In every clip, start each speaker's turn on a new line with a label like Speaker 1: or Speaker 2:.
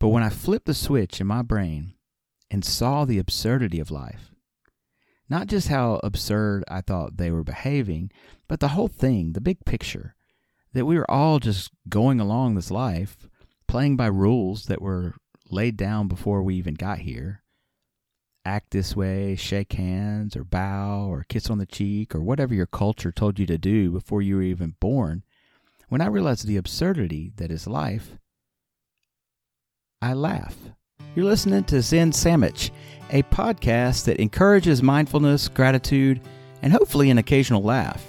Speaker 1: But when I flipped the switch in my brain and saw the absurdity of life, not just how absurd I thought they were behaving, but the whole thing, the big picture, that we were all just going along this life, playing by rules that were laid down before we even got here. Act this way, shake hands, or bow, or kiss on the cheek, or whatever your culture told you to do before you were even born. When I realized the absurdity that is life, I laugh. You're listening to Zen Sandwich, a podcast that encourages mindfulness, gratitude, and hopefully an occasional laugh.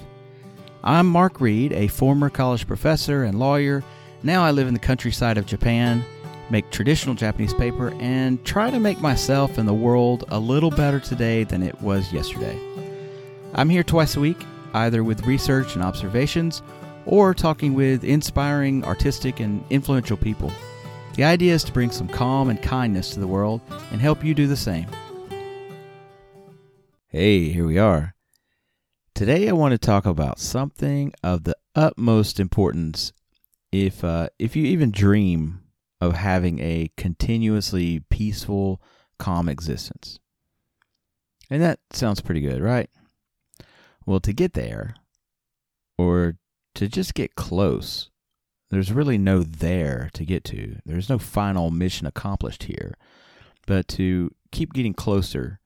Speaker 1: I'm Mark Reed, a former college professor and lawyer. Now I live in the countryside of Japan, make traditional Japanese paper, and try to make myself and the world a little better today than it was yesterday. I'm here twice a week, either with research and observations or talking with inspiring, artistic, and influential people. The idea is to bring some calm and kindness to the world and help you do the same. Hey, here we are. Today I want to talk about something of the utmost importance if uh, if you even dream of having a continuously peaceful, calm existence. And that sounds pretty good, right? Well, to get there, or to just get close, there's really no there to get to. There's no final mission accomplished here. But to keep getting closer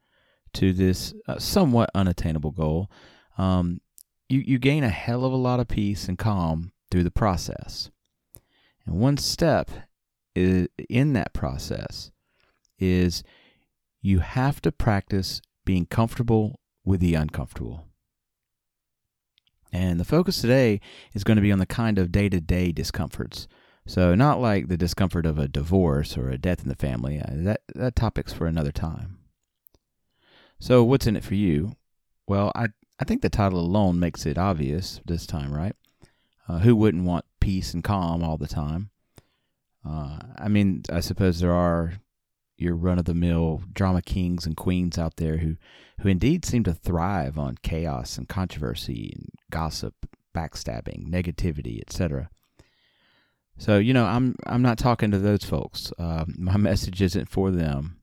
Speaker 1: to this uh, somewhat unattainable goal, um, you, you gain a hell of a lot of peace and calm through the process. And one step is, in that process is you have to practice being comfortable with the uncomfortable. And the focus today is going to be on the kind of day to day discomforts. So, not like the discomfort of a divorce or a death in the family. Uh, that, that topic's for another time. So, what's in it for you? Well, I, I think the title alone makes it obvious this time, right? Uh, who wouldn't want peace and calm all the time? Uh, I mean, I suppose there are your run of the mill drama kings and queens out there who, who indeed seem to thrive on chaos and controversy and gossip, backstabbing, negativity, etc. So you know, I'm I'm not talking to those folks. Uh, my message isn't for them.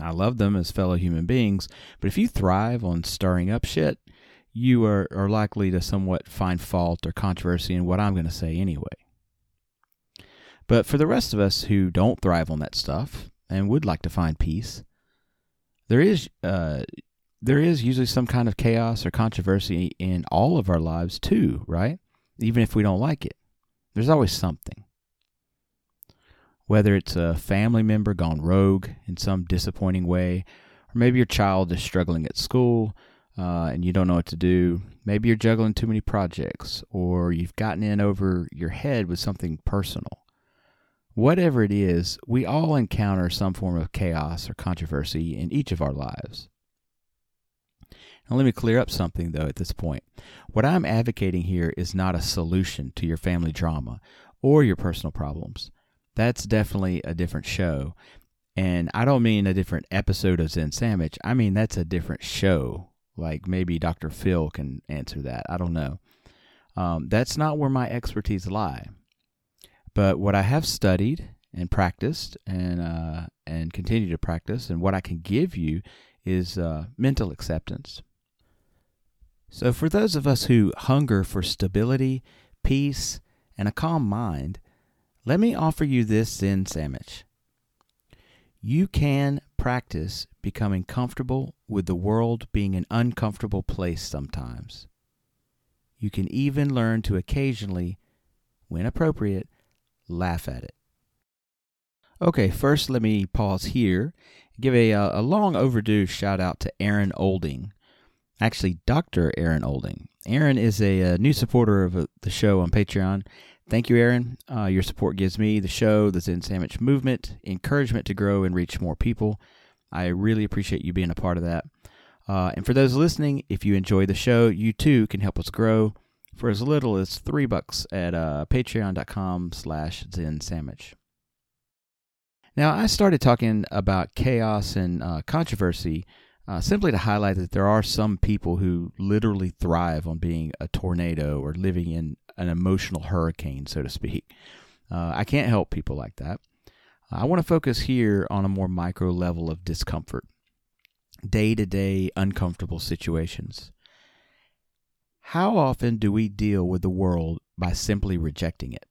Speaker 1: I love them as fellow human beings, but if you thrive on stirring up shit, you are, are likely to somewhat find fault or controversy in what I'm going to say anyway. But for the rest of us who don't thrive on that stuff, and would like to find peace, there is uh, there is usually some kind of chaos or controversy in all of our lives too, right? Even if we don't like it, there's always something. Whether it's a family member gone rogue in some disappointing way, or maybe your child is struggling at school uh, and you don't know what to do. Maybe you're juggling too many projects, or you've gotten in over your head with something personal. Whatever it is, we all encounter some form of chaos or controversy in each of our lives. Now, let me clear up something, though, at this point. What I'm advocating here is not a solution to your family drama or your personal problems. That's definitely a different show. And I don't mean a different episode of Zen Sandwich. I mean, that's a different show. Like maybe Dr. Phil can answer that. I don't know. Um, that's not where my expertise lie. But what I have studied and practiced and uh, and continue to practice, and what I can give you is uh, mental acceptance. So, for those of us who hunger for stability, peace, and a calm mind, let me offer you this Zen sandwich. You can practice becoming comfortable with the world being an uncomfortable place sometimes. You can even learn to occasionally, when appropriate, laugh at it. Okay, first let me pause here give a, uh, a long overdue shout out to Aaron Olding. Actually, Dr. Aaron Olding. Aaron is a, a uh, new supporter of uh, the show on Patreon. Thank you, Aaron. Uh, your support gives me, the show, the Zen Sandwich movement, encouragement to grow and reach more people. I really appreciate you being a part of that. Uh, and for those listening, if you enjoy the show, you too can help us grow for as little as three bucks at uh, patreon.com slash zen sandwich. Now, I started talking about chaos and uh, controversy uh, simply to highlight that there are some people who literally thrive on being a tornado or living in an emotional hurricane, so to speak. Uh, I can't help people like that. I want to focus here on a more micro level of discomfort, day to day uncomfortable situations. How often do we deal with the world by simply rejecting it?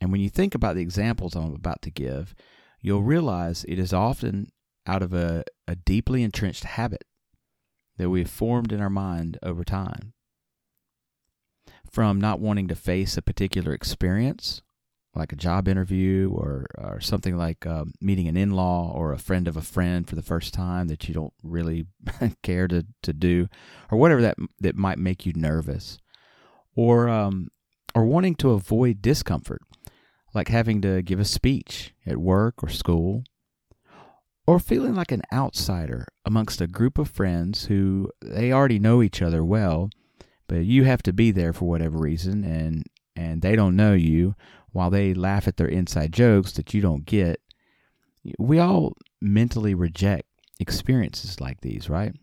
Speaker 1: And when you think about the examples I'm about to give, you'll realize it is often out of a, a deeply entrenched habit that we have formed in our mind over time. From not wanting to face a particular experience like a job interview or, or something like um, meeting an in law or a friend of a friend for the first time that you don't really care to, to do, or whatever that, that might make you nervous, or, um, or wanting to avoid discomfort, like having to give a speech at work or school, or feeling like an outsider amongst a group of friends who they already know each other well, but you have to be there for whatever reason and and they don't know you while they laugh at their inside jokes that you don't get, we all mentally reject experiences like these, right?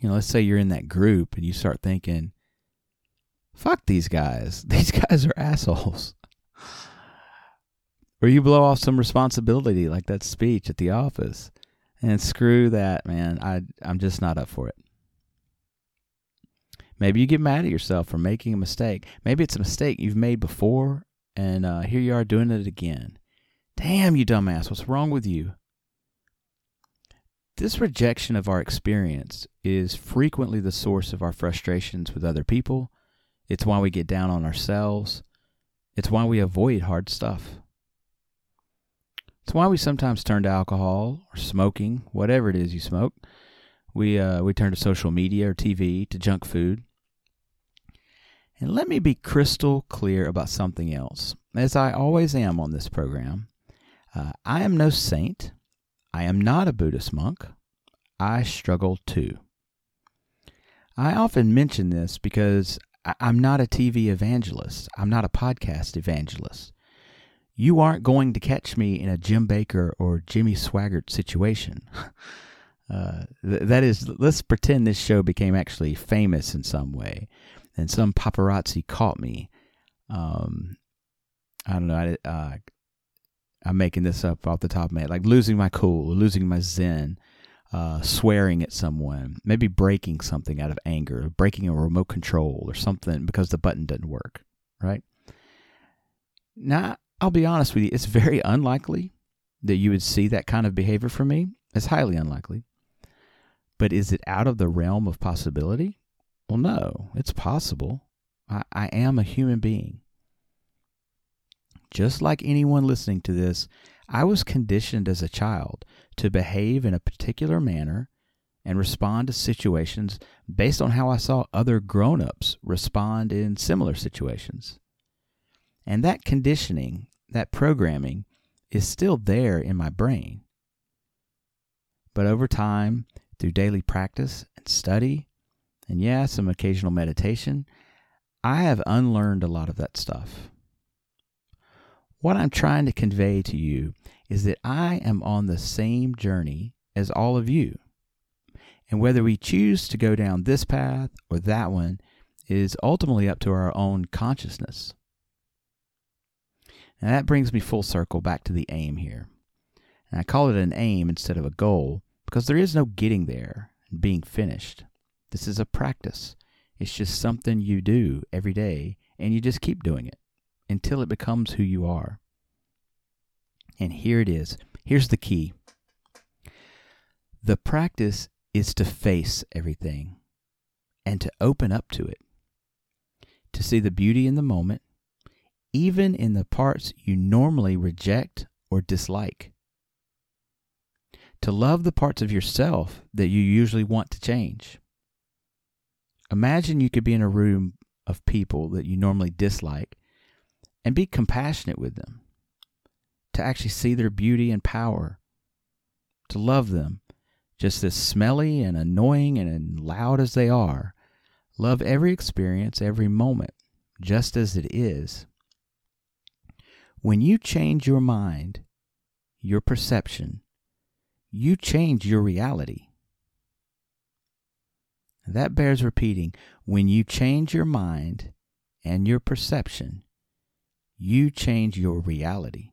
Speaker 1: You know, let's say you're in that group and you start thinking, fuck these guys. These guys are assholes. or you blow off some responsibility like that speech at the office. And screw that, man. I I'm just not up for it. Maybe you get mad at yourself for making a mistake. Maybe it's a mistake you've made before, and uh, here you are doing it again. Damn, you dumbass, what's wrong with you? This rejection of our experience is frequently the source of our frustrations with other people. It's why we get down on ourselves. It's why we avoid hard stuff. It's why we sometimes turn to alcohol or smoking, whatever it is you smoke. We uh, we turn to social media or TV, to junk food. And let me be crystal clear about something else. As I always am on this program, uh, I am no saint. I am not a Buddhist monk. I struggle too. I often mention this because I'm not a TV evangelist. I'm not a podcast evangelist. You aren't going to catch me in a Jim Bakker or Jimmy Swaggart situation. Uh, th- that is, let's pretend this show became actually famous in some way and some paparazzi caught me. Um, I don't know. I, uh, I'm making this up off the top of my head, like losing my cool, losing my zen, uh, swearing at someone, maybe breaking something out of anger, breaking a remote control or something because the button didn't work. Right now, I'll be honest with you. It's very unlikely that you would see that kind of behavior from me. It's highly unlikely. But is it out of the realm of possibility? Well, no, it's possible. I, I am a human being. Just like anyone listening to this, I was conditioned as a child to behave in a particular manner and respond to situations based on how I saw other grown ups respond in similar situations. And that conditioning, that programming, is still there in my brain. But over time, through daily practice and study, and yeah, some occasional meditation, I have unlearned a lot of that stuff. What I'm trying to convey to you is that I am on the same journey as all of you. And whether we choose to go down this path or that one is ultimately up to our own consciousness. And that brings me full circle back to the aim here. And I call it an aim instead of a goal because there is no getting there and being finished. This is a practice. It's just something you do every day, and you just keep doing it until it becomes who you are. And here it is. Here's the key the practice is to face everything and to open up to it, to see the beauty in the moment, even in the parts you normally reject or dislike, to love the parts of yourself that you usually want to change Imagine you could be in a room of people that you normally dislike and be compassionate with them, to actually see their beauty and power, to love them, just as smelly and annoying and loud as they are. Love every experience, every moment, just as it is. When you change your mind, your perception, you change your reality. That bears repeating. When you change your mind and your perception, you change your reality.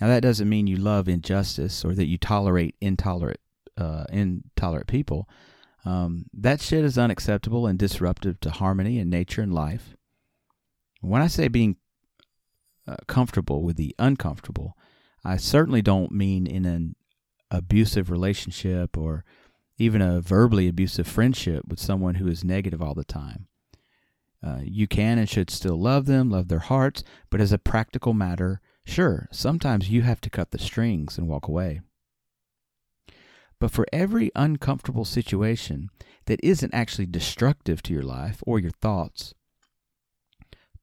Speaker 1: Now, that doesn't mean you love injustice or that you tolerate intolerant, uh, intolerant people. Um, that shit is unacceptable and disruptive to harmony in nature and life. When I say being uh, comfortable with the uncomfortable, I certainly don't mean in an abusive relationship or even a verbally abusive friendship with someone who is negative all the time. Uh, you can and should still love them, love their hearts, but as a practical matter, sure, sometimes you have to cut the strings and walk away. But for every uncomfortable situation that isn't actually destructive to your life or your thoughts,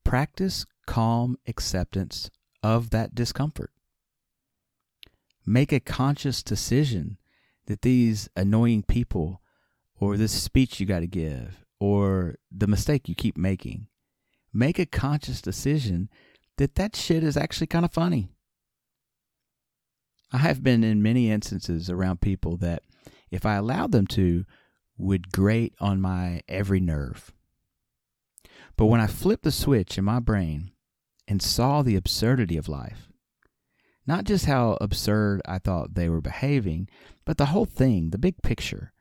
Speaker 1: practice calm acceptance of that discomfort. Make a conscious decision that these annoying people or this speech you got to give or the mistake you keep making, make a conscious decision that that shit is actually kind of funny. I have been in many instances around people that, if I allowed them to, would grate on my every nerve. But when I flipped the switch in my brain and saw the absurdity of life, not just how absurd I thought they were behaving, but the whole thing, the big picture,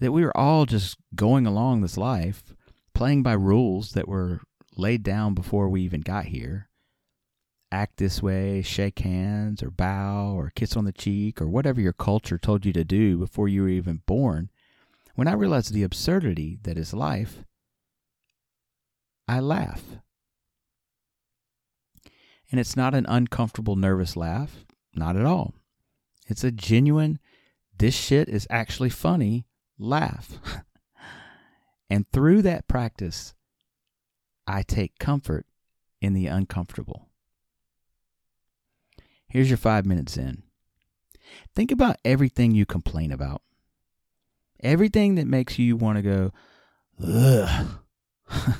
Speaker 1: that we were all just going along this life, playing by rules that were laid down before we even got here. Act this way, shake hands, or bow, or kiss on the cheek, or whatever your culture told you to do before you were even born. When I realized the absurdity that is life, I laugh. And it's not an uncomfortable, nervous laugh. Not at all. It's a genuine, this shit is actually funny laugh. and through that practice, I take comfort in the uncomfortable. Here's your five minutes in. Think about everything you complain about. Everything that makes you want to go, ugh.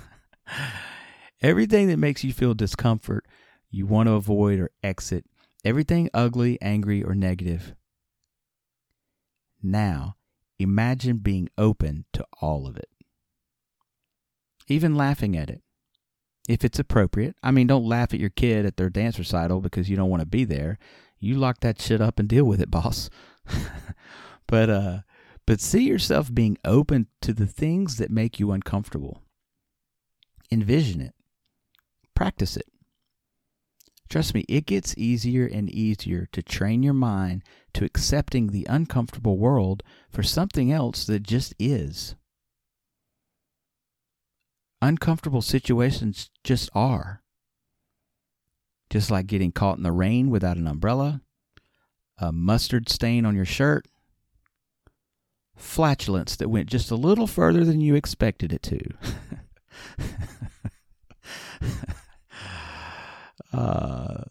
Speaker 1: everything that makes you feel discomfort you want to avoid or exit everything ugly, angry, or negative. Now, imagine being open to all of it, even laughing at it. If it's appropriate, I mean, don't laugh at your kid at their dance recital because you don't want to be there. You lock that shit up and deal with it, boss. but uh, but see yourself being open to the things that make you uncomfortable. Envision it. Practice it. Trust me, it gets easier and easier to train your mind to accepting the uncomfortable world for something else that just is. Uncomfortable situations just are. Just like getting caught in the rain without an umbrella, a mustard stain on your shirt, flatulence that went just a little further than you expected it to. Uh,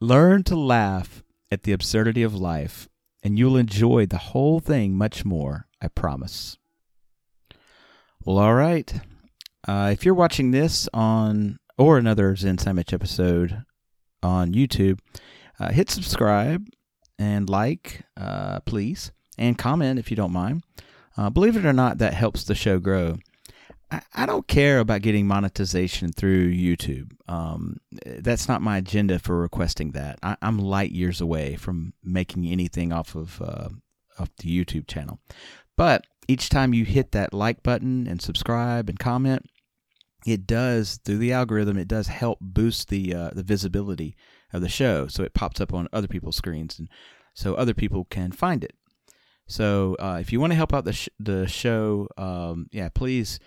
Speaker 1: learn to laugh at the absurdity of life, and you'll enjoy the whole thing much more, I promise. Well, all right. Uh, if you're watching this on or another Zen Sandwich episode on YouTube, uh, hit subscribe and like, uh, please, and comment if you don't mind. Uh, believe it or not, that helps the show grow. I, don't care about getting monetization through YouTube. Um, that's not my agenda for requesting that. I, am light years away from making anything off of uh, off the YouTube channel. But each time you hit that like button and subscribe and comment, it does through the algorithm. It does help boost the uh, the visibility of the show, so it pops up on other people's screens, and so other people can find it. So uh, if you want to help out the sh- the show, um, yeah, please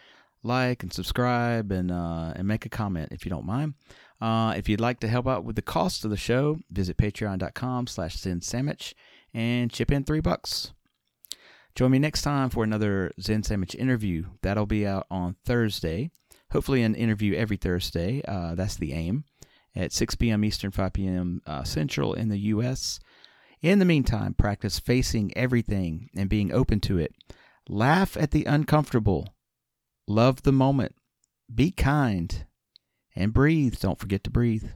Speaker 1: like and subscribe and uh, and make a comment if you don't mind. Uh, if you'd like to help out with the cost of the show, visit patreon.com slash Zen Sandwich and chip in three bucks. Join me next time for another Zen Sandwich interview. That'll be out on Thursday. Hopefully, an interview every Thursday. Uh, that's the aim. At 6 p.m. Eastern, 5 p.m. Uh, Central in the U.S. In the meantime, practice facing everything and being open to it. Laugh at the uncomfortable Love the moment. Be kind. And breathe. Don't forget to breathe.